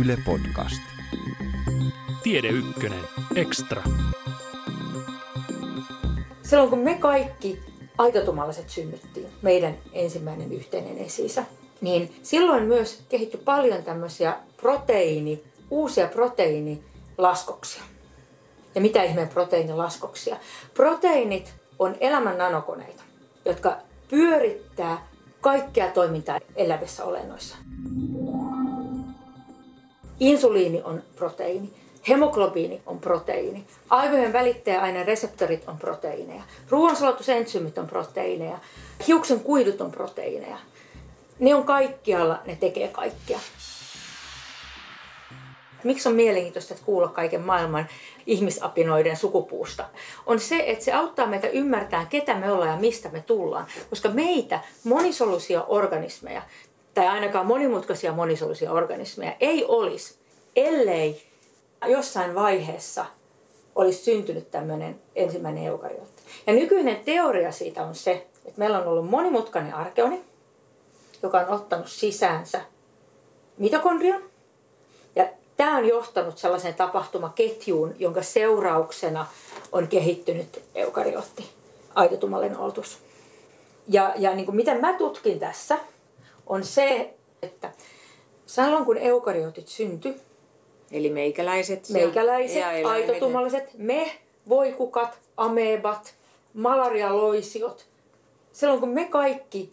Yle Podcast. Tiede Ykkönen. Extra. Silloin kun me kaikki aitotumalaiset synnyttiin, meidän ensimmäinen yhteinen esi niin silloin myös kehittyi paljon tämmöisiä proteiini, uusia proteiinilaskoksia. Ja mitä ihmeen proteiinilaskoksia? Proteiinit on elämän nanokoneita, jotka pyörittää kaikkea toimintaa elävissä olennoissa. Insuliini on proteiini. Hemoglobiini on proteiini. Aivojen välittäjäaineen reseptorit on proteiineja. Ruoansulatusentsyymit on proteiineja. Hiuksen kuidut on proteiineja. Ne on kaikkialla, ne tekee kaikkea. Miksi on mielenkiintoista että kuulla kaiken maailman ihmisapinoiden sukupuusta? On se, että se auttaa meitä ymmärtämään, ketä me ollaan ja mistä me tullaan. Koska meitä monisoluisia organismeja, tai ainakaan monimutkaisia monisoluisia organismeja, ei olisi, ellei jossain vaiheessa olisi syntynyt tämmöinen ensimmäinen eukaryootti. Ja nykyinen teoria siitä on se, että meillä on ollut monimutkainen arkeoni, joka on ottanut sisäänsä mitokondrian. Ja tämä on johtanut sellaiseen tapahtumaketjuun, jonka seurauksena on kehittynyt eukaryootti, aitotumallinen oltus. Ja, ja niin kuin miten mä tutkin tässä, on se, että silloin kun eukaryootit syntyi, Eli meikäläiset. Meikäläiset, ja aitotumalliset, me, voikukat, amebat, malarialoisiot. Silloin kun me kaikki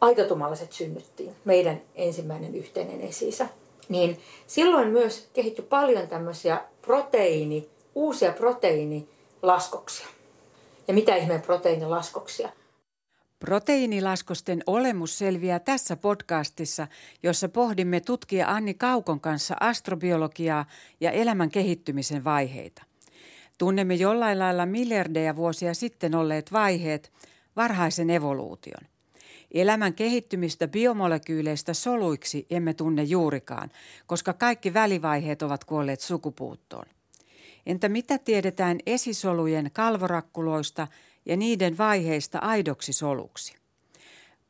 aitotumalliset synnyttiin, meidän ensimmäinen yhteinen esi niin silloin myös kehittyi paljon tämmöisiä proteiini, uusia proteiinilaskoksia. Ja mitä ihmeen proteiinilaskoksia? Proteiinilaskosten olemus selviää tässä podcastissa, jossa pohdimme tutkija Anni Kaukon kanssa astrobiologiaa ja elämän kehittymisen vaiheita. Tunnemme jollain lailla miljardeja vuosia sitten olleet vaiheet, varhaisen evoluution. Elämän kehittymistä biomolekyyleistä soluiksi emme tunne juurikaan, koska kaikki välivaiheet ovat kuolleet sukupuuttoon. Entä mitä tiedetään esisolujen kalvorakkuloista ja niiden vaiheista aidoksi soluksi.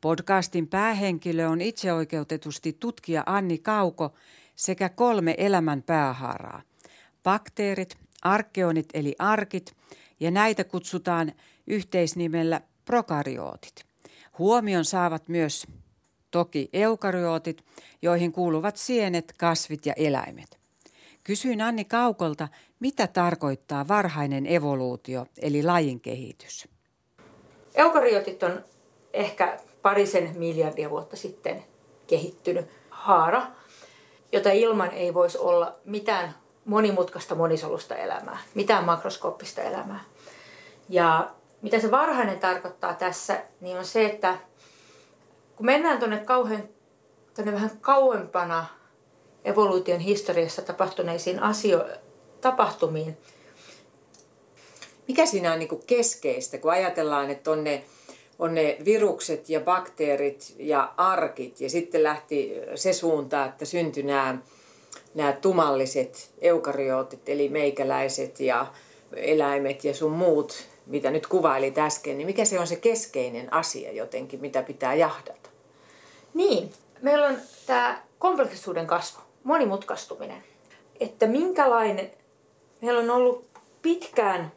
Podcastin päähenkilö on itseoikeutetusti tutkija Anni Kauko sekä kolme elämän päähaaraa. Bakteerit, arkeonit eli arkit ja näitä kutsutaan yhteisnimellä prokaryootit. Huomion saavat myös toki eukaryootit, joihin kuuluvat sienet, kasvit ja eläimet. Kysyin Anni Kaukolta, mitä tarkoittaa varhainen evoluutio eli lajin kehitys. Eukaryotit on ehkä parisen miljardia vuotta sitten kehittynyt haara, jota ilman ei voisi olla mitään monimutkaista monisolusta elämää, mitään makroskooppista elämää. Ja mitä se varhainen tarkoittaa tässä, niin on se, että kun mennään tuonne kauhean, tuonne vähän kauempana evoluution historiassa tapahtuneisiin asio- tapahtumiin. Mikä siinä on niin keskeistä, kun ajatellaan, että on ne, on ne virukset ja bakteerit ja arkit ja sitten lähti se suunta, että syntyi nämä, nämä tumalliset eukaryootit eli meikäläiset ja eläimet ja sun muut, mitä nyt kuvailit äsken, niin mikä se on se keskeinen asia jotenkin, mitä pitää jahdata? Niin, meillä on tämä kompleksisuuden kasvu monimutkaistuminen. Että minkälainen, meillä on ollut pitkään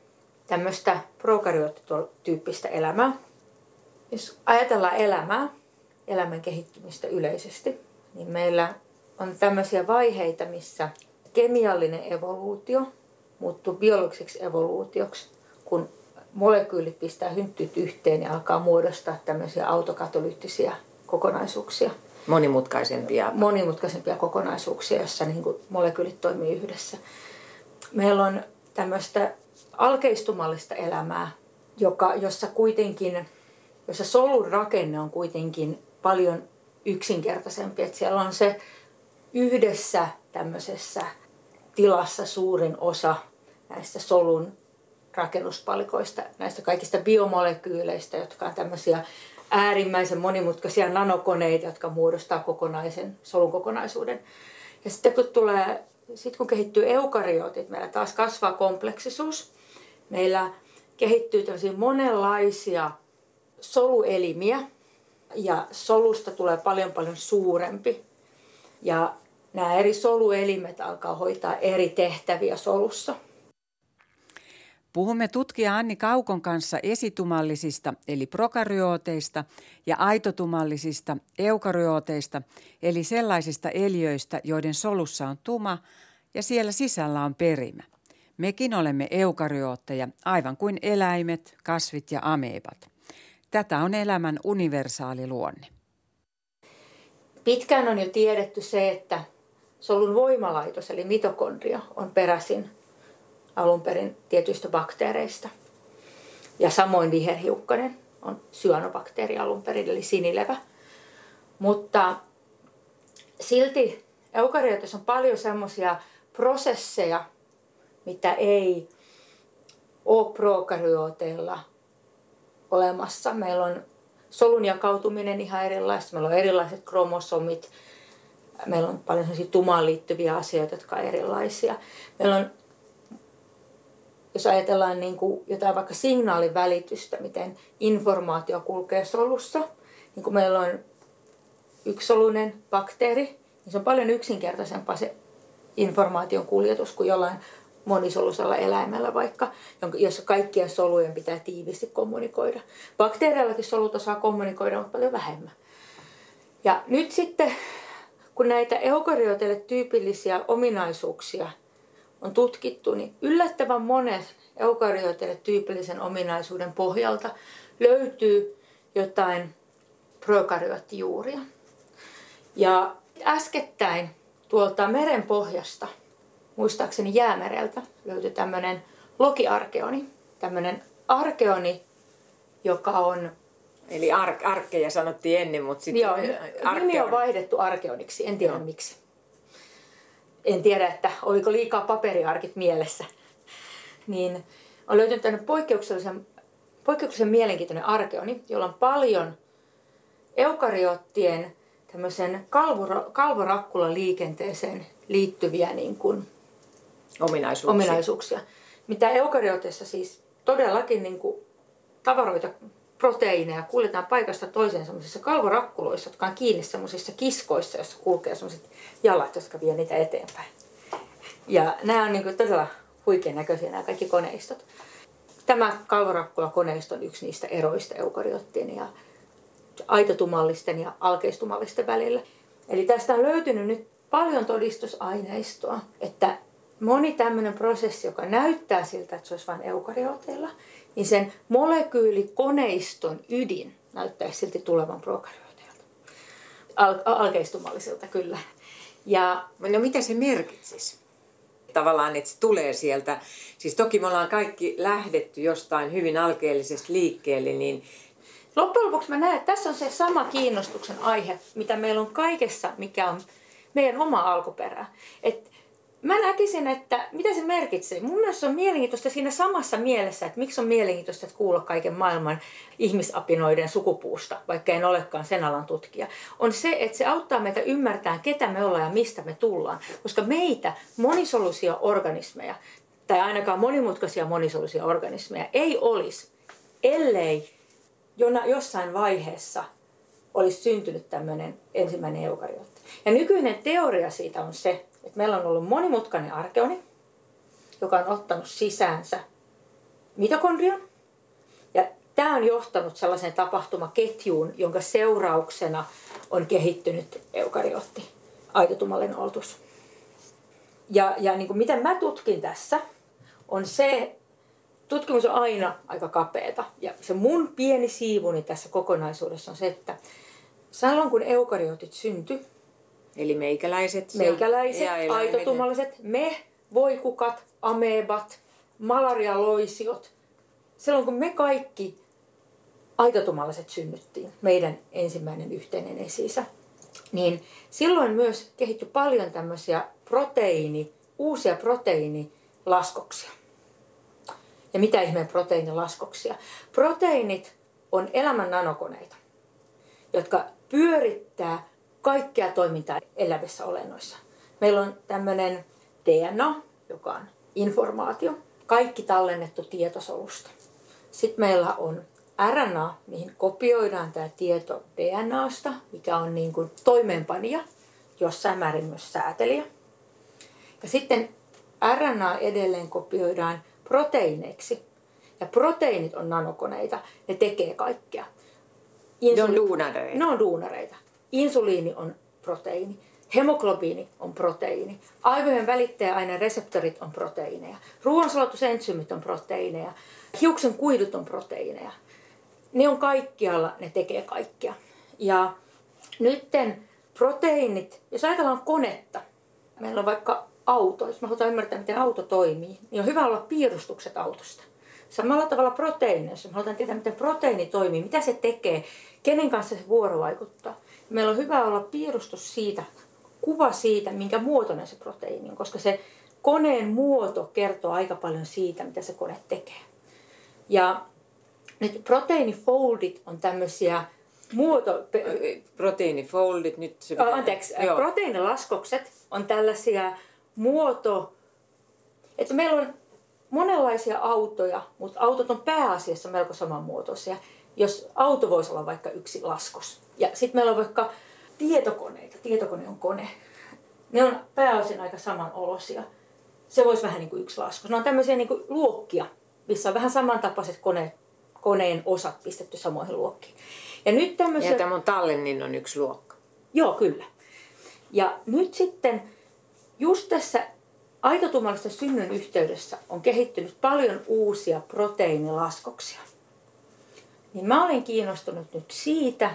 tämmöistä prokaryoottityyppistä elämää. Jos ajatellaan elämää, elämän kehittymistä yleisesti, niin meillä on tämmöisiä vaiheita, missä kemiallinen evoluutio muuttuu biologiseksi evoluutioksi, kun molekyylit pistää hynttyt yhteen ja alkaa muodostaa tämmöisiä autokatolyyttisiä kokonaisuuksia monimutkaisempia. monimutkaisempia kokonaisuuksia, joissa niin kuin molekyylit toimii yhdessä. Meillä on tämmöistä alkeistumallista elämää, joka, jossa kuitenkin, jossa solun rakenne on kuitenkin paljon yksinkertaisempi. Että siellä on se yhdessä tämmöisessä tilassa suurin osa näistä solun rakennuspalikoista, näistä kaikista biomolekyyleistä, jotka on tämmöisiä äärimmäisen monimutkaisia nanokoneita, jotka muodostaa kokonaisen solun kokonaisuuden. Ja sitten kun tulee, sitten kun kehittyy eukaryootit, meillä taas kasvaa kompleksisuus. Meillä kehittyy tämmöisiä monenlaisia soluelimiä ja solusta tulee paljon paljon suurempi. Ja nämä eri soluelimet alkaa hoitaa eri tehtäviä solussa. Puhumme tutkija Anni Kaukon kanssa esitumallisista eli prokaryooteista ja aitotumallisista eukaryooteista eli sellaisista eliöistä, joiden solussa on tuma ja siellä sisällä on perimä. Mekin olemme eukaryootteja, aivan kuin eläimet, kasvit ja ameebat. Tätä on elämän universaali luonne. Pitkään on jo tiedetty se, että solun voimalaitos eli mitokondria on peräisin alun perin tietyistä bakteereista. Ja samoin viherhiukkanen on syanobakteeri alun perin, eli sinilevä. Mutta silti eukaryootissa on paljon semmoisia prosesseja, mitä ei ole prokaryooteilla olemassa. Meillä on solun jakautuminen ihan erilaista, meillä on erilaiset kromosomit, meillä on paljon tumaan liittyviä asioita, jotka ovat erilaisia. Meillä on, jos ajatellaan niin kuin jotain vaikka signaalivälitystä, miten informaatio kulkee solussa, niin kuin meillä on yksisoluinen bakteeri, niin se on paljon yksinkertaisempaa se informaation kuljetus kuin jollain monisolusella eläimellä vaikka, jossa kaikkien solujen pitää tiivisti kommunikoida. Bakteereillakin solut osaa kommunikoida, mutta paljon vähemmän. Ja nyt sitten, kun näitä eukaryoteille tyypillisiä ominaisuuksia on tutkittu, niin yllättävän monet eukaryoteille tyypillisen ominaisuuden pohjalta löytyy jotain prokaryottijuuria. Ja äskettäin tuolta meren pohjasta – muistaakseni jäämereltä löytyi tämmöinen lokiarkeoni. Tämmöinen arkeoni, joka on... Eli ar- arkkeja sanottiin ennen, mutta sitten... Joo, arkeoni. nimi on vaihdettu arkeoniksi, en tiedä Joo. miksi. En tiedä, että oliko liikaa paperiarkit mielessä. Niin on löytynyt tämmöinen poikkeuksellisen, poikkeuksellisen mielenkiintoinen arkeoni, jolla on paljon eukaryoottien tämmöisen kalvorakkula liikenteeseen liittyviä niin kuin ominaisuuksia. ominaisuuksia. Mitä eukaryoteissa siis todellakin niin kuin tavaroita, proteiineja kuljetaan paikasta toiseen semmoisissa kalvorakkuloissa, jotka on kiinni semmoisissa kiskoissa, joissa kulkee semmoiset jalat, jotka vie niitä eteenpäin. Ja nämä on niin todella huikean näköisiä nämä kaikki koneistot. Tämä kalvorakkula-koneisto on yksi niistä eroista eukaryottien ja aitotumallisten ja alkeistumallisten välillä. Eli tästä on löytynyt nyt paljon todistusaineistoa, että moni tämmöinen prosessi, joka näyttää siltä, että se olisi vain eukaryooteilla, niin sen molekyylikoneiston ydin näyttäisi silti tulevan prokaryooteilta. Al- alkeistumallisilta kyllä. Ja, no mitä se merkitsisi? Tavallaan, että se tulee sieltä. Siis toki me ollaan kaikki lähdetty jostain hyvin alkeellisesta liikkeelle, niin Loppujen lopuksi mä näen, että tässä on se sama kiinnostuksen aihe, mitä meillä on kaikessa, mikä on meidän oma alkuperä. Että mä näkisin, että mitä se merkitsee. Mun mielestä se on mielenkiintoista siinä samassa mielessä, että miksi on mielenkiintoista että kuulla kaiken maailman ihmisapinoiden sukupuusta, vaikka en olekaan sen alan tutkija, on se, että se auttaa meitä ymmärtämään, ketä me ollaan ja mistä me tullaan. Koska meitä monisoluisia organismeja, tai ainakaan monimutkaisia monisoluisia organismeja, ei olisi, ellei jona, jossain vaiheessa olisi syntynyt tämmöinen ensimmäinen eukaryootti. Ja nykyinen teoria siitä on se, että meillä on ollut monimutkainen arkeoni, joka on ottanut sisäänsä mitokondrion. Ja tämä on johtanut sellaiseen tapahtumaketjuun, jonka seurauksena on kehittynyt eukaryootti, aitotumallinen olotus. Ja, ja niin kuin miten mä tutkin tässä, on se, tutkimus on aina aika kapeeta. Ja se mun pieni siivuni tässä kokonaisuudessa on se, että silloin kun eukaryootit syntyi, Eli meikäläiset. Meikäläiset, ja aitotummalliset, me, voikukat, amebat, malarialoisiot. Silloin kun me kaikki aitotummalliset synnyttiin, meidän ensimmäinen yhteinen esisä, niin silloin myös kehittyi paljon tämmöisiä proteiini, uusia proteiinilaskoksia. Ja mitä ihmeen proteiinilaskoksia? Proteiinit on elämän nanokoneita, jotka pyörittää kaikkea toimintaa elävissä olennoissa. Meillä on tämmöinen DNA, joka on informaatio, kaikki tallennettu tietosolusta. Sitten meillä on RNA, mihin kopioidaan tämä tieto DNAsta, mikä on niin kuin toimeenpanija, jossain määrin myös säätelijä. Ja sitten RNA edelleen kopioidaan proteiineiksi. Ja proteiinit on nanokoneita, ne tekee kaikkea. Insuli- ne on duunareita. Ne on duunareita. Insuliini on proteiini. Hemoglobiini on proteiini. Aivojen välittäjäaineen reseptorit on proteiineja. Ruoansulatusentsyymit on proteiineja. Hiuksen kuidut on proteiineja. Ne on kaikkialla, ne tekee kaikkia. Ja nytten proteiinit, jos ajatellaan konetta, meillä on vaikka auto, jos me halutaan ymmärtää, miten auto toimii, niin on hyvä olla piirustukset autosta. Samalla tavalla proteiini, jos me halutaan tietää, miten proteiini toimii, mitä se tekee, kenen kanssa se vuorovaikuttaa. Meillä on hyvä olla piirustus siitä, kuva siitä, minkä muotoinen se proteiini on, koska se koneen muoto kertoo aika paljon siitä, mitä se kone tekee. Ja nyt proteiinifoldit on tämmöisiä muoto... Proteiinifoldit, nyt se... Pitää... Anteeksi, Joo. proteiinilaskokset on tällaisia muoto... Että meillä on monenlaisia autoja, mutta autot on pääasiassa melko samanmuotoisia. Jos auto voisi olla vaikka yksi laskos. Ja sitten meillä on vaikka tietokoneita. Tietokone on kone. Ne on pääosin aika samanolosia. Se voisi vähän niin kuin yksi laskos. Ne on tämmöisiä niin kuin luokkia, missä on vähän samantapaiset koneet, koneen osat pistetty samoihin luokkiin. Ja nyt tämmöisiä... Ja tämä Tallinnin on yksi luokka. Joo, kyllä. Ja nyt sitten just tässä aitotumallisten synnyn yhteydessä on kehittynyt paljon uusia proteiinilaskoksia. Niin mä olen kiinnostunut nyt siitä,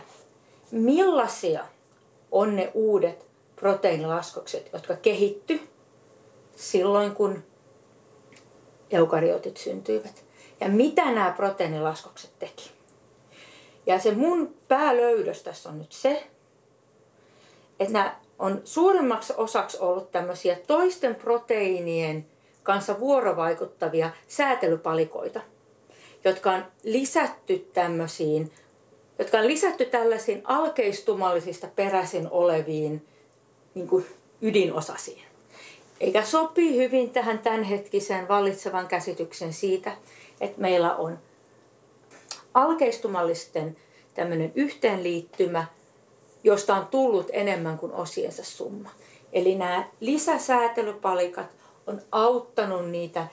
millaisia on ne uudet proteiinilaskokset, jotka kehitty silloin, kun eukariotit syntyivät. Ja mitä nämä proteiinilaskokset teki. Ja se mun päälöydös tässä on nyt se, että nämä on suurimmaksi osaksi ollut tämmöisiä toisten proteiinien kanssa vuorovaikuttavia säätelypalikoita, jotka on lisätty tämmöisiin, jotka on lisätty tällaisiin alkeistumallisista peräisin oleviin niin kuin ydinosasiin. Eikä sopii hyvin tähän tämänhetkiseen vallitsevan käsityksen siitä, että meillä on alkeistumallisten tämmöinen yhteenliittymä, josta on tullut enemmän kuin osiensa summa. Eli nämä lisäsäätelypalikat on auttanut niitä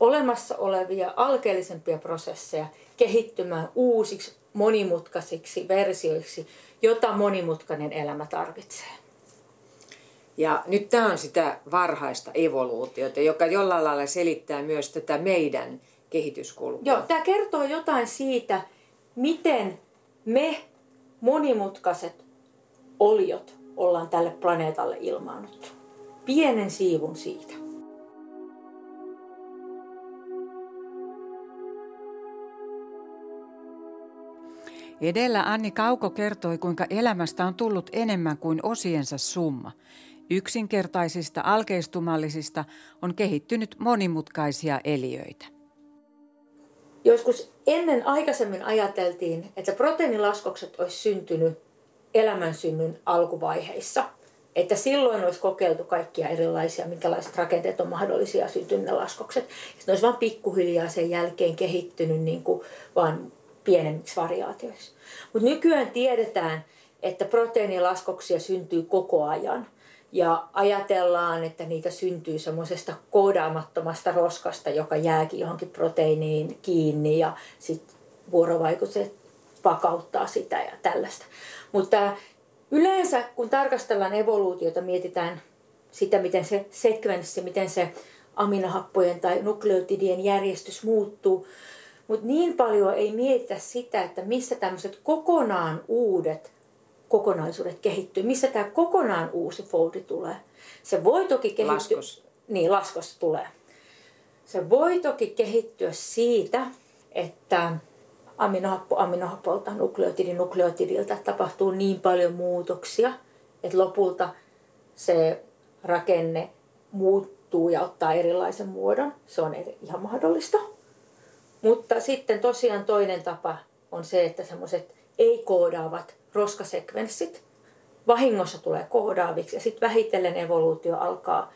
olemassa olevia alkeellisempia prosesseja kehittymään uusiksi monimutkaisiksi versioiksi, jota monimutkainen elämä tarvitsee. Ja nyt tämä on sitä varhaista evoluutiota, joka jollain lailla selittää myös tätä meidän kehityskulkua. Joo, tämä kertoo jotain siitä, miten me monimutkaiset oliot ollaan tälle planeetalle ilmaannuttu. Pienen siivun siitä. Edellä Anni Kauko kertoi, kuinka elämästä on tullut enemmän kuin osiensa summa. Yksinkertaisista alkeistumallisista on kehittynyt monimutkaisia eliöitä. Joskus ennen aikaisemmin ajateltiin, että proteiinilaskokset olisi syntynyt elämän synnyn alkuvaiheissa. Että silloin olisi kokeiltu kaikkia erilaisia, minkälaiset rakenteet on mahdollisia syntynyt laskokset. Sitten olisi vain pikkuhiljaa sen jälkeen kehittynyt niin kuin vaan pienemmiksi variaatioiksi. Mutta nykyään tiedetään, että proteiinilaskoksia syntyy koko ajan. Ja ajatellaan, että niitä syntyy semmoisesta koodaamattomasta roskasta, joka jääkin johonkin proteiiniin kiinni ja sitten vuorovaikutukset vakauttaa sitä ja tällaista. Mutta yleensä kun tarkastellaan evoluutiota, mietitään sitä, miten se sekvenssi, miten se aminohappojen tai nukleotidien järjestys muuttuu. Mutta niin paljon ei mietitä sitä, että missä tämmöiset kokonaan uudet kokonaisuudet kehittyy, missä tämä kokonaan uusi foldi tulee. Se voi toki kehittyä... Laskos. Niin, laskos tulee. Se voi toki kehittyä siitä, että aminohappo aminohapolta, nukleotidi nukleotidilta tapahtuu niin paljon muutoksia, että lopulta se rakenne muuttuu ja ottaa erilaisen muodon. Se on ihan mahdollista. Mutta sitten tosiaan toinen tapa on se, että semmoiset ei-koodaavat roskasekvenssit vahingossa tulee koodaaviksi ja sitten vähitellen evoluutio alkaa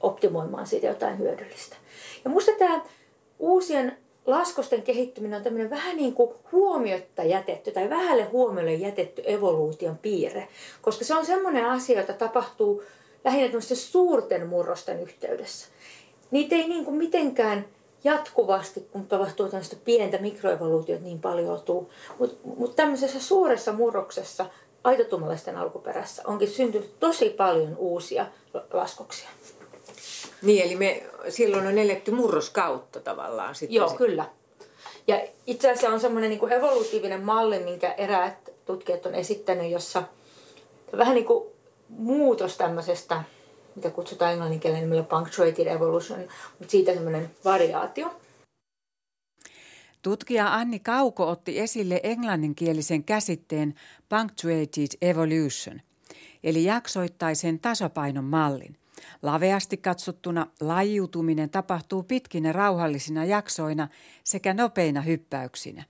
optimoimaan siitä jotain hyödyllistä. Ja musta tämä uusien laskosten kehittyminen on tämmöinen vähän niin kuin huomiotta jätetty tai vähälle huomiolle jätetty evoluution piirre, koska se on semmoinen asia, jota tapahtuu lähinnä suurten murrosten yhteydessä. Niitä ei niin kuin mitenkään jatkuvasti, kun tapahtuu tämmöistä pientä mikroevoluutiota niin paljon tuu. Mutta mut tämmöisessä suuressa murroksessa aitotumalaisten alkuperässä onkin syntynyt tosi paljon uusia laskoksia. Niin, eli me silloin on eletty murroskautta tavallaan. Sitten Joo, se. kyllä. Ja itse asiassa on semmoinen niin evolutiivinen malli, minkä eräät tutkijat on esittänyt, jossa vähän niin kuin muutos tämmöisestä, mitä kutsutaan englanninkielellä nimellä punctuated evolution, mutta siitä semmoinen variaatio. Tutkija Anni Kauko otti esille englanninkielisen käsitteen punctuated evolution, eli jaksoittaisen tasapainon mallin. Laveasti katsottuna lajiutuminen tapahtuu pitkinä rauhallisina jaksoina sekä nopeina hyppäyksinä.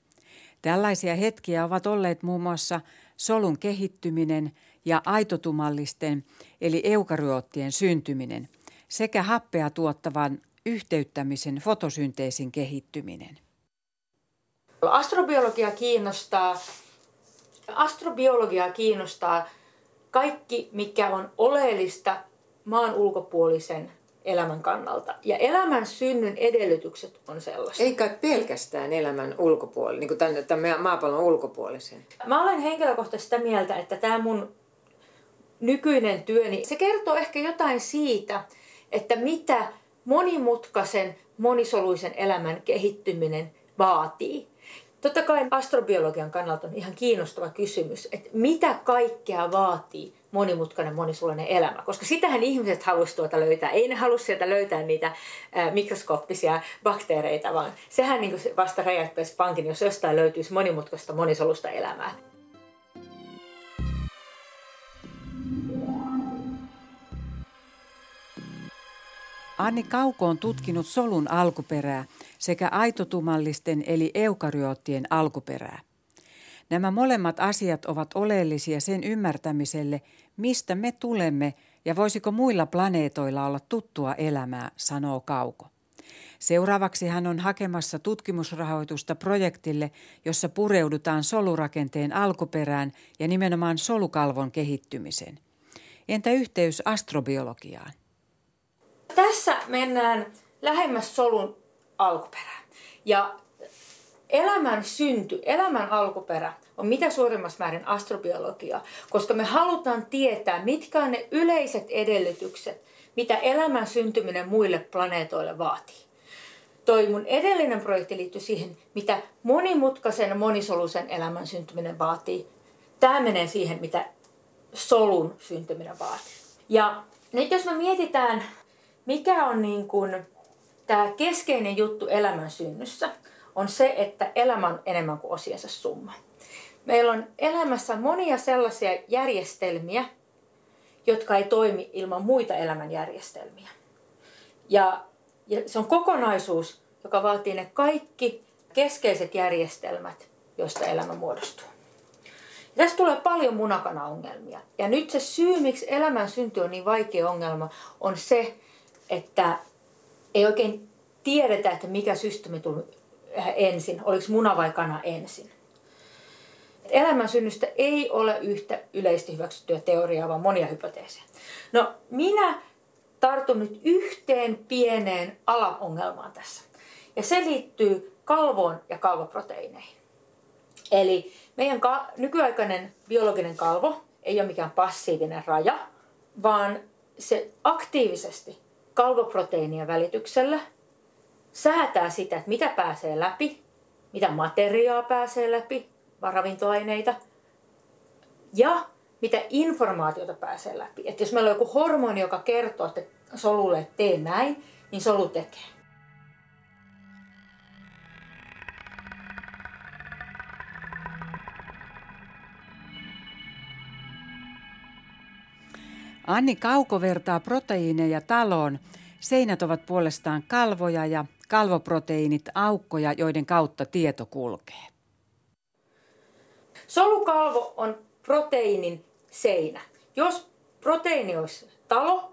Tällaisia hetkiä ovat olleet muun muassa solun kehittyminen ja aitotumallisten eli eukaryoottien syntyminen sekä happea tuottavan yhteyttämisen fotosynteesin kehittyminen. Astrobiologia kiinnostaa, astrobiologia kiinnostaa kaikki, mikä on oleellista maan ulkopuolisen elämän kannalta. Ja elämän synnyn edellytykset on sellaiset. Ei kai pelkästään elämän ulkopuolella, niin kuin tämän, tämän maapallon ulkopuolisen. Mä olen henkilökohtaisesti sitä mieltä, että tämä mun nykyinen työni, se kertoo ehkä jotain siitä, että mitä monimutkaisen, monisoluisen elämän kehittyminen vaatii. Totta kai astrobiologian kannalta on ihan kiinnostava kysymys, että mitä kaikkea vaatii monimutkainen, monisulainen elämä. Koska sitähän ihmiset halusivat tuota löytää. Ei ne halua sieltä löytää niitä mikroskooppisia bakteereita, vaan sehän niin vasta räjäyttäisi pankin, jos jostain löytyisi monimutkaista, monisolusta elämää. Anni Kauko on tutkinut solun alkuperää sekä aitotumallisten eli eukaryoottien alkuperää. Nämä molemmat asiat ovat oleellisia sen ymmärtämiselle, mistä me tulemme ja voisiko muilla planeetoilla olla tuttua elämää, sanoo Kauko. Seuraavaksi hän on hakemassa tutkimusrahoitusta projektille, jossa pureudutaan solurakenteen alkuperään ja nimenomaan solukalvon kehittymiseen. Entä yhteys astrobiologiaan? Tässä mennään lähemmäs solun alkuperää. Ja elämän synty, elämän alkuperä on mitä suurimmassa määrin astrobiologia, koska me halutaan tietää, mitkä on ne yleiset edellytykset, mitä elämän syntyminen muille planeetoille vaatii. Toi mun edellinen projekti liittyy siihen, mitä monimutkaisen monisoluisen elämän syntyminen vaatii. Tämä menee siihen, mitä solun syntyminen vaatii. Ja nyt jos me mietitään, mikä on niin kuin tämä keskeinen juttu elämän synnyssä, on se, että elämä on enemmän kuin osiensa summa. Meillä on elämässä monia sellaisia järjestelmiä, jotka ei toimi ilman muita elämänjärjestelmiä. Ja, ja se on kokonaisuus, joka vaatii ne kaikki keskeiset järjestelmät, joista elämä muodostuu. Ja tässä tulee paljon munakana-ongelmia. Ja nyt se syy, miksi elämän synty on niin vaikea ongelma, on se, että ei oikein tiedetä, että mikä systeemi tuli ensin, oliko muna vai kana ensin. Elämän synnystä ei ole yhtä yleisesti hyväksyttyä teoriaa, vaan monia hypoteeseja. No, minä tartun nyt yhteen pieneen alaongelmaan tässä. Ja se liittyy kalvoon ja kalvoproteiineihin. Eli meidän ka- nykyaikainen biologinen kalvo ei ole mikään passiivinen raja, vaan se aktiivisesti kalvoproteiinien välityksellä säätää sitä, että mitä pääsee läpi, mitä materiaa pääsee läpi, ravintoaineita ja mitä informaatiota pääsee läpi. Että jos meillä on joku hormoni, joka kertoo että solulle, että tee näin, niin solu tekee. Anni Kauko vertaa proteiineja taloon. Seinät ovat puolestaan kalvoja ja kalvoproteiinit aukkoja, joiden kautta tieto kulkee. Solukalvo on proteiinin seinä. Jos proteiini olisi talo,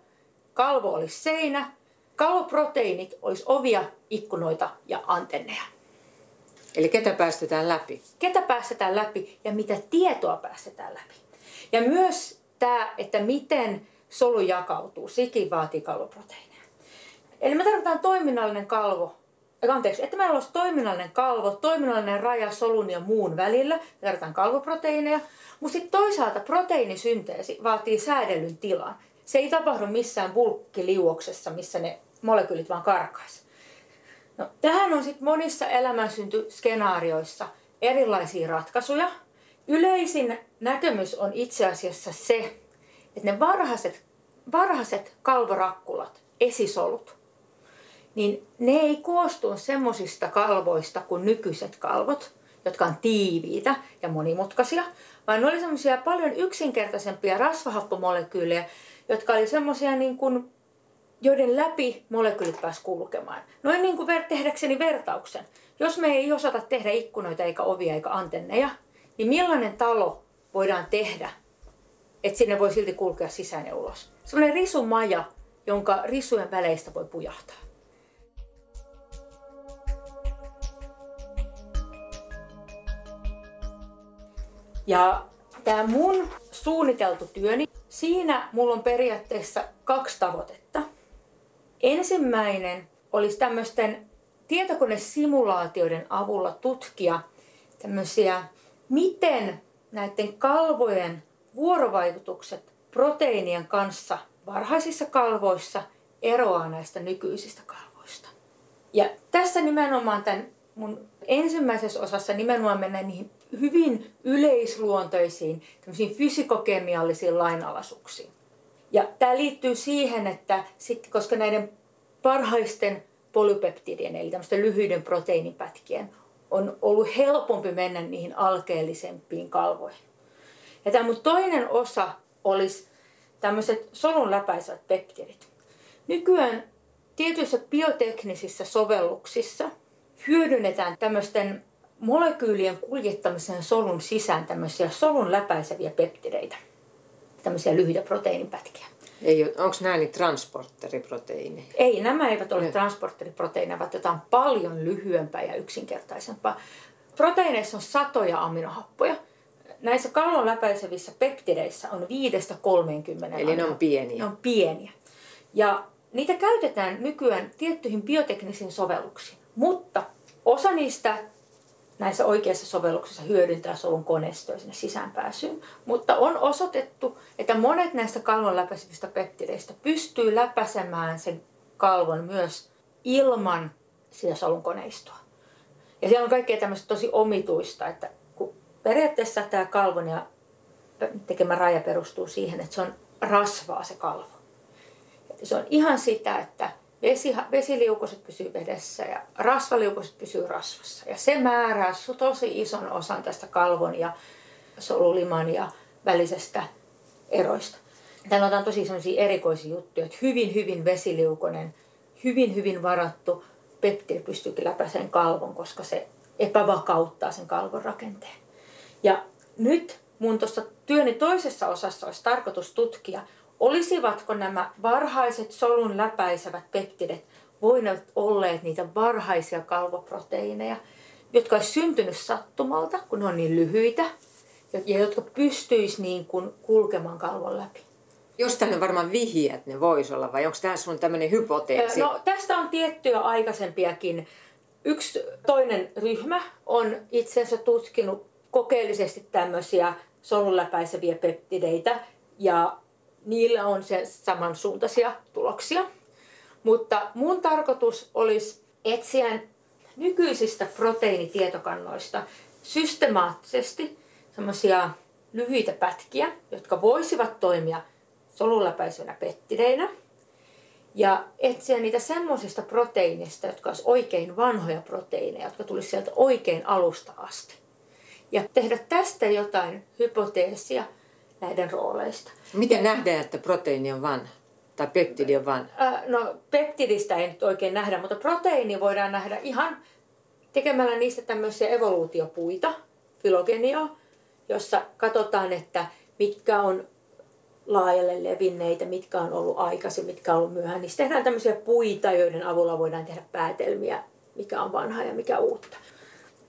kalvo olisi seinä, kalvoproteiinit olisi ovia, ikkunoita ja antenneja. Eli ketä päästetään läpi? Ketä päästetään läpi ja mitä tietoa päästetään läpi. Ja myös tämä, että miten solu jakautuu, sekin vaatii kalvoproteiineja. Eli me tarvitaan toiminnallinen kalvo, anteeksi, että meillä olisi toiminnallinen kalvo, toiminnallinen raja solun ja muun välillä, me tarvitaan kalvoproteiineja, mutta sitten toisaalta proteiinisynteesi vaatii säädellyn tilan. Se ei tapahdu missään bulkkiliuoksessa, missä ne molekyylit vaan karkaisi. No, tähän on sitten monissa elämänsyntyskenaarioissa erilaisia ratkaisuja. Yleisin näkemys on itse asiassa se, että ne varhaiset, varhaiset kalvorakkulat, esisolut, niin ne ei koostu semmoisista kalvoista kuin nykyiset kalvot, jotka on tiiviitä ja monimutkaisia, vaan ne oli semmoisia paljon yksinkertaisempia rasvahappomolekyylejä, jotka oli semmoisia niin kuin, joiden läpi molekyylit pääs kulkemaan. Noin niin kuin ver- tehdäkseni vertauksen. Jos me ei osata tehdä ikkunoita eikä ovia eikä antenneja, niin millainen talo voidaan tehdä, että sinne voi silti kulkea sisään ja ulos? Semmoinen risumaja, jonka risujen väleistä voi pujahtaa. Ja tämä mun suunniteltu työni, siinä mulla on periaatteessa kaksi tavoitetta. Ensimmäinen olisi tämmöisten tietokonesimulaatioiden avulla tutkia tämmöisiä, miten näiden kalvojen vuorovaikutukset proteiinien kanssa varhaisissa kalvoissa eroaa näistä nykyisistä kalvoista. Ja tässä nimenomaan tämän mun ensimmäisessä osassa nimenomaan mennään niihin hyvin yleisluontoisiin fysikokemiallisiin lainalaisuuksiin. Ja tämä liittyy siihen, että sit, koska näiden parhaisten polypeptidien, eli tämmöisten lyhyiden proteiinipätkien, on ollut helpompi mennä niihin alkeellisempiin kalvoihin. Ja tämä mun toinen osa olisi tämmöiset solun läpäisevät peptidit. Nykyään tietyissä bioteknisissä sovelluksissa hyödynnetään tämmöisten molekyylien kuljettamiseen solun sisään tämmöisiä solun läpäiseviä peptideitä, tämmöisiä lyhyitä proteiinipätkiä. Ei, onko nämä niin transporteriproteiineja? Ei, nämä eivät ole transporteriproteiineja, vaan jotain paljon lyhyempää ja yksinkertaisempaa. Proteiineissa on satoja aminohappoja. Näissä kalvon läpäisevissä peptideissä on 5-30 Eli ne on pieniä. Ne on pieniä. Ja niitä käytetään nykyään tiettyihin bioteknisiin sovelluksiin. Mutta osa niistä näissä oikeissa sovelluksissa hyödyntää solun koneistoa sinne sisäänpääsyyn. Mutta on osoitettu, että monet näistä kalvon läpäisevistä peptideistä pystyy läpäisemään sen kalvon myös ilman sitä solun koneistoa. Ja siellä on kaikkea tämmöistä tosi omituista, että kun periaatteessa tämä kalvon ja tekemä raja perustuu siihen, että se on rasvaa se kalvo. Se on ihan sitä, että Vesi, vesiliukoset pysyy vedessä ja rasvaliukoset pysyy rasvassa. Ja se määrää tosi ison osan tästä kalvon ja soluliman ja välisestä eroista. Täällä on tosi sellaisia erikoisia juttuja, että hyvin, hyvin vesiliukonen, hyvin, hyvin varattu peptidi pystyykin läpäiseen kalvon, koska se epävakauttaa sen kalvon rakenteen. Ja nyt mun tuossa työni toisessa osassa olisi tarkoitus tutkia, Olisivatko nämä varhaiset solun läpäisevät peptidet voineet olleet niitä varhaisia kalvoproteiineja, jotka olisi syntynyt sattumalta, kun ne on niin lyhyitä, ja jotka pystyisi niin kuin kulkemaan kalvon läpi. Jostain on varmaan vihjeä, että ne voisi olla, vai onko tämä sun tämmöinen hypoteesi? No, tästä on tiettyjä aikaisempiakin. Yksi toinen ryhmä on itse asiassa tutkinut kokeellisesti tämmöisiä solunläpäiseviä peptideitä, ja niillä on se samansuuntaisia tuloksia. Mutta mun tarkoitus olisi etsiä nykyisistä proteiinitietokannoista systemaattisesti semmoisia lyhyitä pätkiä, jotka voisivat toimia soluläpäisenä pettideinä. Ja etsiä niitä semmoisista proteiineista, jotka olisivat oikein vanhoja proteiineja, jotka tulisi sieltä oikein alusta asti. Ja tehdä tästä jotain hypoteesia – näiden rooleista. Miten nähdään, että proteiini on vanha? Tai peptidi on vanha? No peptidistä ei nyt oikein nähdä, mutta proteiini voidaan nähdä ihan tekemällä niistä tämmöisiä evoluutiopuita, filogenia, jossa katsotaan, että mitkä on laajalle levinneitä, mitkä on ollut aikaisin, mitkä on ollut myöhään. Niistä tehdään tämmöisiä puita, joiden avulla voidaan tehdä päätelmiä, mikä on vanha ja mikä uutta.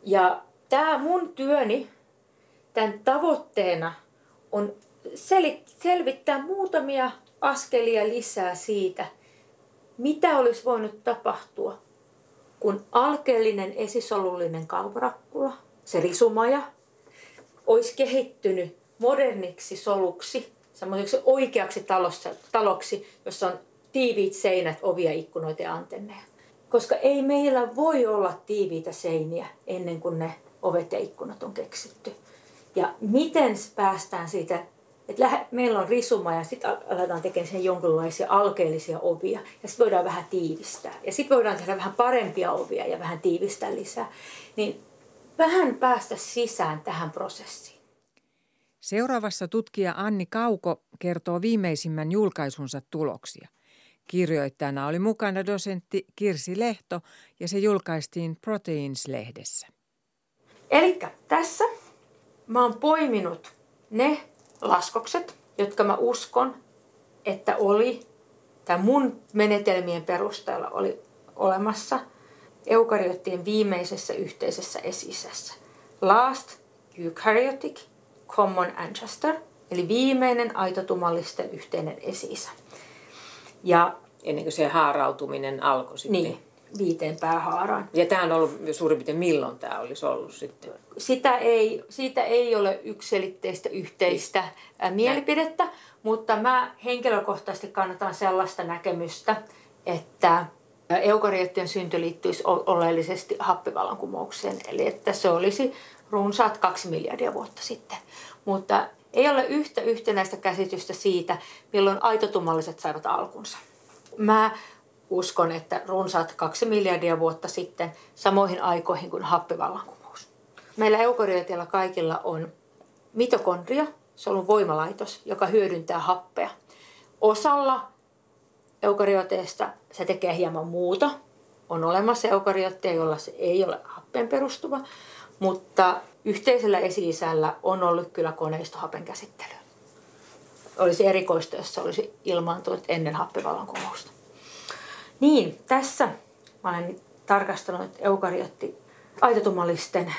Ja tämä mun työni, tämän tavoitteena on sel- selvittää muutamia askelia lisää siitä, mitä olisi voinut tapahtua, kun alkeellinen esisolullinen kauparakkula, se risumaja, olisi kehittynyt moderniksi soluksi, semmoiseksi oikeaksi talossa, taloksi, jossa on tiiviit seinät, ovia, ikkunoita ja antenneja. Koska ei meillä voi olla tiiviitä seiniä ennen kuin ne ovet ja ikkunat on keksitty. Ja miten päästään siitä, että lähe, meillä on risuma ja sitten aletaan tekemään sen jonkinlaisia alkeellisia ovia ja sitten voidaan vähän tiivistää. Ja sitten voidaan tehdä vähän parempia ovia ja vähän tiivistää lisää. Niin vähän päästä sisään tähän prosessiin. Seuraavassa tutkija Anni Kauko kertoo viimeisimmän julkaisunsa tuloksia. Kirjoittajana oli mukana dosentti Kirsi Lehto ja se julkaistiin Proteins-lehdessä. Eli tässä mä oon poiminut ne laskokset, jotka mä uskon, että oli, tai mun menetelmien perusteella oli olemassa eukaryottien viimeisessä yhteisessä esisässä. Last eukaryotic common ancestor, eli viimeinen aitotumallisten yhteinen esiisä. Ja ennen kuin se haarautuminen alkoi sitten. Niin, viiteen päähaaraan. Ja tämä on ollut suurin piirtein milloin tämä olisi ollut sitten? Sitä ei, siitä ei ole ykselitteistä yhteistä ää, mielipidettä, mutta mä henkilökohtaisesti kannatan sellaista näkemystä, että eukariottien synty liittyisi oleellisesti happivallankumoukseen, eli että se olisi runsaat kaksi miljardia vuotta sitten. Mutta ei ole yhtä yhtenäistä käsitystä siitä, milloin aitotummalliset saivat alkunsa. Mä uskon, että runsaat kaksi miljardia vuotta sitten samoihin aikoihin kuin happivallankumous. Meillä eukaryoteilla kaikilla on mitokondria, se on voimalaitos, joka hyödyntää happea. Osalla eukaryoteista se tekee hieman muuta. On olemassa eukaryotteja, joilla se ei ole happeen perustuva, mutta yhteisellä esi on ollut kyllä koneistohapen käsittely. Olisi erikoista, jos se olisi ilmaantunut ennen happivallankumousta. Niin, tässä mä olen tarkastanut eukaryotti aitotumallisten,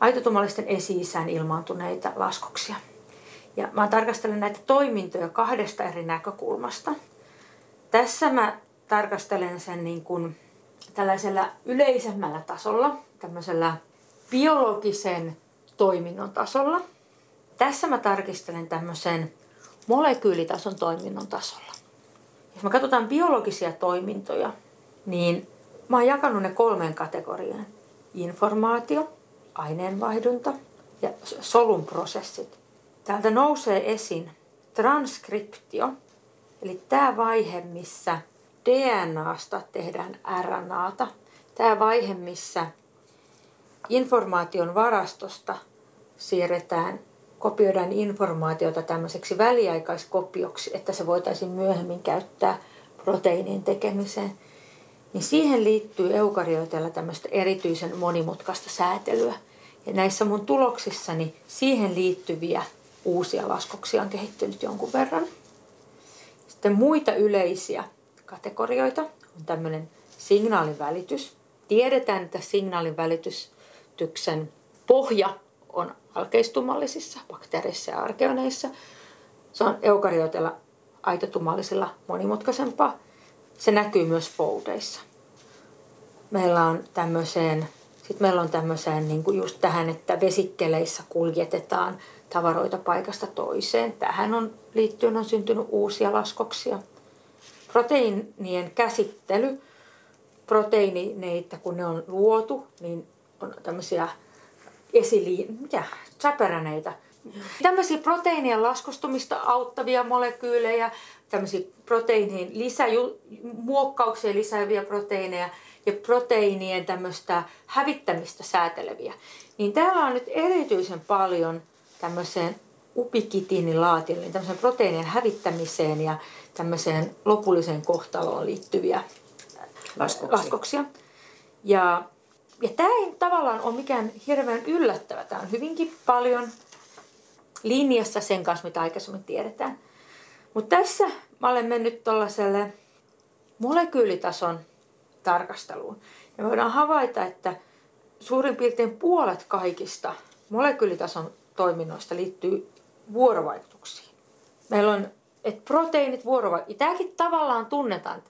aitotumallisten esi ilmaantuneita laskoksia. Ja mä tarkastelen näitä toimintoja kahdesta eri näkökulmasta. Tässä mä tarkastelen sen niin kuin tällaisella yleisemmällä tasolla, tämmöisellä biologisen toiminnon tasolla. Tässä mä tarkistelen tämmöisen molekyylitason toiminnon tasolla. Jos me katsotaan biologisia toimintoja, niin mä oon jakanut ne kolmeen kategoriaan. Informaatio, aineenvaihdunta ja solun prosessit. Täältä nousee esiin transkriptio, eli tämä vaihe, missä DNAsta tehdään RNAta. Tämä vaihe, missä informaation varastosta siirretään, kopioidaan informaatiota tämmöiseksi väliaikaiskopioksi, että se voitaisiin myöhemmin käyttää proteiinin tekemiseen, niin siihen liittyy eukaryoiteilla tämmöistä erityisen monimutkaista säätelyä. Ja näissä mun tuloksissani siihen liittyviä uusia laskoksia on kehittynyt jonkun verran. Sitten muita yleisiä kategorioita on tämmöinen signaalin välitys. Tiedetään, että signaalin välitys kehityksen pohja on alkeistummallisissa bakteereissa ja arkeoneissa. Se on eukaryoteilla aitotummallisilla monimutkaisempaa. Se näkyy myös poudeissa. Meillä on tämmöiseen, sit meillä on tämmöiseen niin kuin just tähän, että vesikkeleissä kuljetetaan tavaroita paikasta toiseen. Tähän on liittyen on syntynyt uusia laskoksia. Proteiinien käsittely, proteiineita kun ne on luotu, niin on tämmöisiä esiliin, mitä, säpäräneitä. Tämmöisiä proteiinien laskustumista auttavia molekyylejä, tämmöisiä proteiinien lisä, muokkauksia lisääviä proteiineja ja proteiinien tämmöistä hävittämistä sääteleviä. Niin täällä on nyt erityisen paljon tämmöiseen upikitiinilaatioon, tämmöiseen proteiinien hävittämiseen ja tämmöiseen lopulliseen kohtaloon liittyviä laskoksia. laskoksia. Ja ja tämä ei tavallaan ole mikään hirveän yllättävä. Tämä on hyvinkin paljon linjassa sen kanssa, mitä aikaisemmin tiedetään. Mutta tässä mä olen mennyt tuollaiselle molekyylitason tarkasteluun. Ja voidaan havaita, että suurin piirtein puolet kaikista molekyylitason toiminnoista liittyy vuorovaikutuksiin. Meillä on, että proteiinit vuorovaikutuksiin. Tämäkin tavallaan tunnetaan.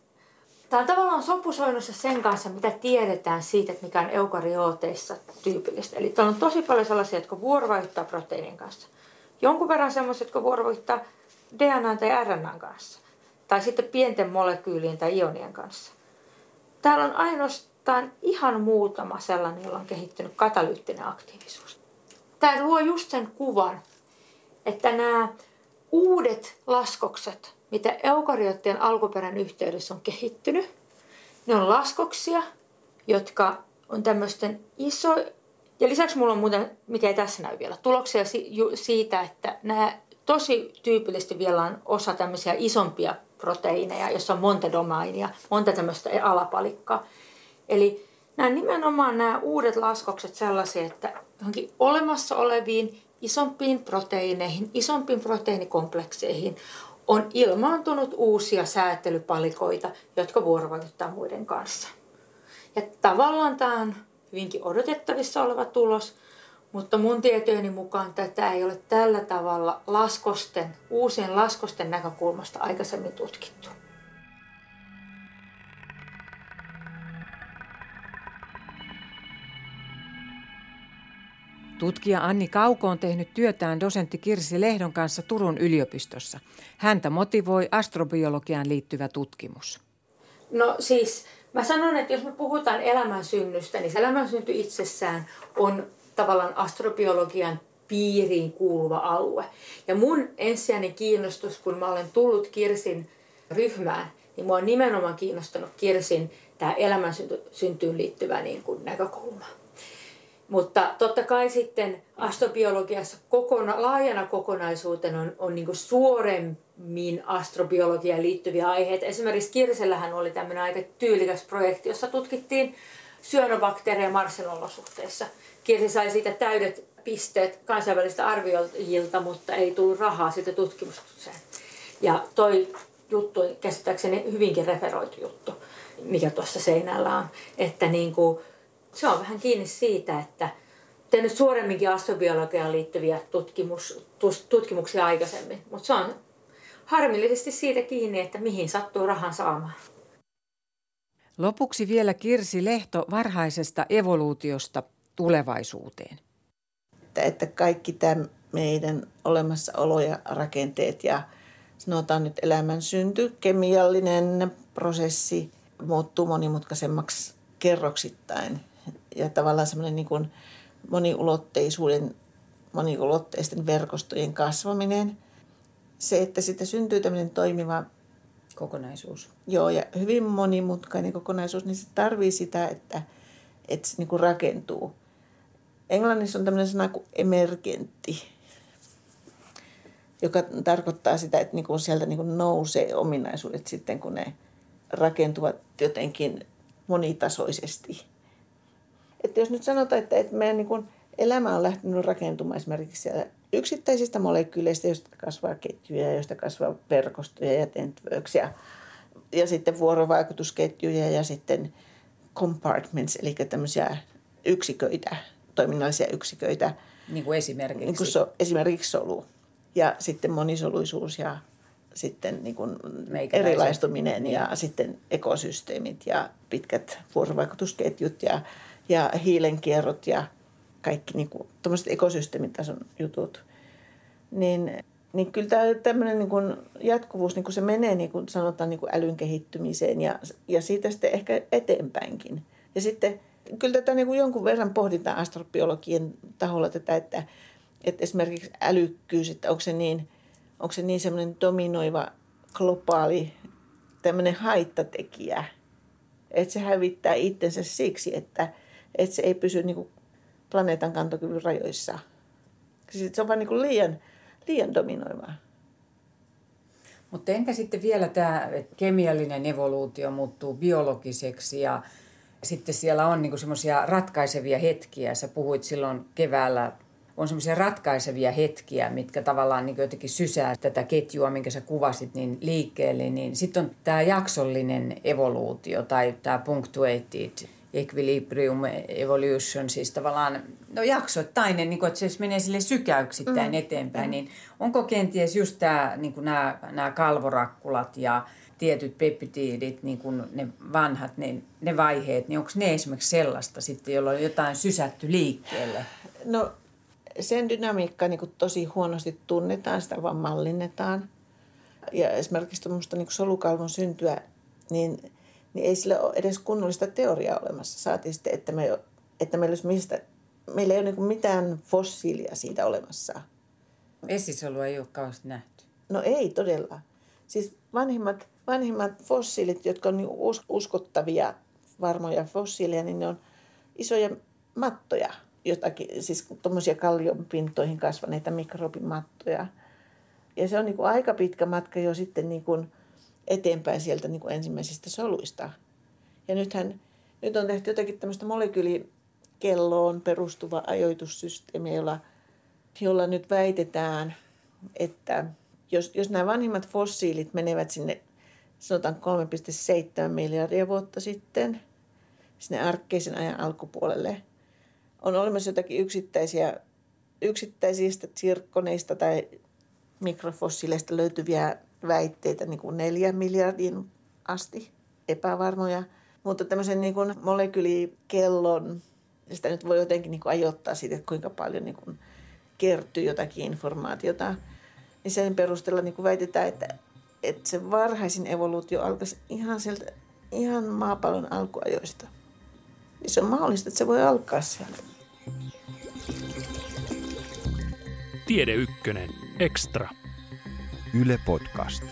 Tämä on tavallaan sopusoinnussa sen kanssa, mitä tiedetään siitä, että mikä on eukaryooteissa tyypillistä. Eli täällä on tosi paljon sellaisia, jotka vuorovaikuttaa proteiinin kanssa. Jonkun verran sellaisia, jotka vuorovaikuttaa DNA tai RNA kanssa. Tai sitten pienten molekyylien tai ionien kanssa. Täällä on ainoastaan ihan muutama sellainen, jolla on kehittynyt katalyyttinen aktiivisuus. Tämä luo just sen kuvan, että nämä uudet laskokset, mitä eukaryoottien alkuperän yhteydessä on kehittynyt, ne on laskoksia, jotka on tämmöisten iso... Ja lisäksi mulla on muuten, mikä ei tässä näy vielä, tuloksia siitä, että nämä tosi tyypillisesti vielä on osa tämmöisiä isompia proteiineja, jossa on monta domainia, monta tämmöistä alapalikkaa. Eli nämä nimenomaan nämä uudet laskokset sellaisia, että johonkin olemassa oleviin isompiin proteiineihin, isompiin proteiinikomplekseihin on ilmaantunut uusia säätelypalikoita, jotka vuorovaikuttaa muiden kanssa. Ja tavallaan tämä on hyvinkin odotettavissa oleva tulos, mutta mun tietojeni mukaan tätä ei ole tällä tavalla laskosten, uusien laskosten näkökulmasta aikaisemmin tutkittu. Tutkija Anni Kauko on tehnyt työtään dosentti Kirsi Lehdon kanssa Turun yliopistossa. Häntä motivoi astrobiologiaan liittyvä tutkimus. No siis mä sanon, että jos me puhutaan elämän synnystä, niin se elämän synty itsessään on tavallaan astrobiologian piiriin kuuluva alue. Ja mun ensisijainen kiinnostus, kun mä olen tullut Kirsin ryhmään, niin mua on nimenomaan kiinnostanut Kirsin tämä elämän syntyyn liittyvä niin kuin näkökulma. Mutta totta kai sitten astrobiologiassa kokona, laajana kokonaisuutena on, on niin suoremmin astrobiologiaan liittyviä aiheita. Esimerkiksi Kirsellähän oli tämmöinen aika tyylikäs projekti, jossa tutkittiin syönobakteereja Marsin olosuhteissa. Kirsi sai siitä täydet pisteet kansainvälisiltä arvioijilta, mutta ei tullut rahaa siitä tutkimukseen. Ja toi juttu käsittääkseni hyvinkin referoitu juttu, mikä tuossa seinällä on. Että niin kuin, se on vähän kiinni siitä, että tehnyt suoremminkin astrobiologiaan liittyviä tutkimus, tutkimuksia aikaisemmin, mutta se on harmillisesti siitä kiinni, että mihin sattuu rahan saamaan. Lopuksi vielä Kirsi Lehto varhaisesta evoluutiosta tulevaisuuteen. Että kaikki tämä meidän olemassaolo ja rakenteet ja sanotaan nyt elämän synty, kemiallinen prosessi muuttuu monimutkaisemmaksi kerroksittain ja tavallaan semmoinen niin kuin moniulotteisuuden, moniulotteisten verkostojen kasvaminen. Se, että siitä syntyy tämmöinen toimiva kokonaisuus. Joo, ja hyvin monimutkainen kokonaisuus, niin se tarvii sitä, että, että se niin kuin rakentuu. Englannissa on tämmöinen sana kuin emergentti, joka tarkoittaa sitä, että niin kuin sieltä niin kuin nousee ominaisuudet sitten, kun ne rakentuvat jotenkin monitasoisesti että jos nyt sanotaan, että, että meidän niin kuin elämä on lähtenyt rakentumaan esimerkiksi siellä yksittäisistä molekyyleistä, joista kasvaa ketjuja, joista kasvaa verkostoja ja networks ja, ja sitten vuorovaikutusketjuja ja sitten compartments, eli tämmöisiä yksiköitä, toiminnallisia yksiköitä. Niin kuin esimerkiksi? Niin kuin so, esimerkiksi solu. Ja sitten monisoluisuus ja sitten niin kuin erilaistuminen ja niin. sitten ekosysteemit ja pitkät vuorovaikutusketjut ja ja hiilenkierrot ja kaikki niin kuin, ekosysteemitason jutut. Niin, niin kyllä tämä tämmöinen niin kuin jatkuvuus, niin kuin se menee niin kuin sanotaan niin kuin älyn kehittymiseen ja, ja siitä sitten ehkä eteenpäinkin. Ja sitten kyllä tätä niin kuin jonkun verran pohditaan astrobiologien taholla tätä, että, että esimerkiksi älykkyys, että onko se niin, onko se niin semmoinen dominoiva globaali tämmöinen haittatekijä, että se hävittää itsensä siksi, että – että se ei pysy niin kuin planeetan kantokyvyn rajoissa. Siis se on vain niin kuin liian, liian dominoivaa. Mutta entä sitten vielä tämä, kemiallinen evoluutio muuttuu biologiseksi ja sitten siellä on niinku semmoisia ratkaisevia hetkiä. Sä puhuit silloin keväällä, on semmoisia ratkaisevia hetkiä, mitkä tavallaan niin jotenkin sysää tätä ketjua, minkä sä kuvasit, niin liikkeelle. Niin sitten on tämä jaksollinen evoluutio tai tämä punctuated equilibrium evolution, siis tavallaan no jaksoittainen, niin kuin, että se menee sille sykäyksittäin mm. eteenpäin, mm. niin onko kenties just tämä, niin kuin nämä, nämä kalvorakkulat ja tietyt peptiidit, niin kuin ne vanhat, ne, ne vaiheet, niin onko ne esimerkiksi sellaista sitten, jolla on jotain sysätty liikkeelle? No sen dynamiikka niin tosi huonosti tunnetaan, sitä vaan mallinnetaan. Ja esimerkiksi tuommoista niin solukalvon syntyä, niin, niin ei sillä ole edes kunnollista teoriaa olemassa. Saatiin sitten, että, me, että meillä, olisi mistä, meillä ei ole niin mitään fossiilia siitä olemassa. Esisolua ei ole kauheasti nähty. No ei todella. Siis vanhimmat, vanhimmat fossiilit, jotka on niin uskottavia, varmoja fossiileja, niin ne on isoja mattoja – jotakin, siis tuommoisia kallionpintoihin kasvaneita mikrobimattoja. Ja se on niin kuin aika pitkä matka jo sitten niin kuin eteenpäin sieltä niin kuin ensimmäisistä soluista. Ja nythän, nyt on tehty jotakin tämmöistä molekyylikelloon perustuva ajoitussysteemi, jolla, jolla nyt väitetään, että jos, jos nämä vanhimmat fossiilit menevät sinne sanotaan 3,7 miljardia vuotta sitten, sinne arkkeisen ajan alkupuolelle – on olemassa jotakin yksittäisiä, yksittäisistä sirkkoneista tai mikrofossiileista löytyviä väitteitä niin kuin neljä miljardin asti, epävarmoja. Mutta tämmöisen niin kuin molekyylikellon, sitä nyt voi jotenkin niin kuin ajoittaa siitä, että kuinka paljon niin kuin kertyy jotakin informaatiota, niin sen perusteella niin kuin väitetään, että, että se varhaisin evoluutio alkaisi ihan sieltä ihan maapallon alkuajoista. Niin se on mahdollista, että se voi alkaa siellä. Tiede Ykkönen Extra. Yle Podcast.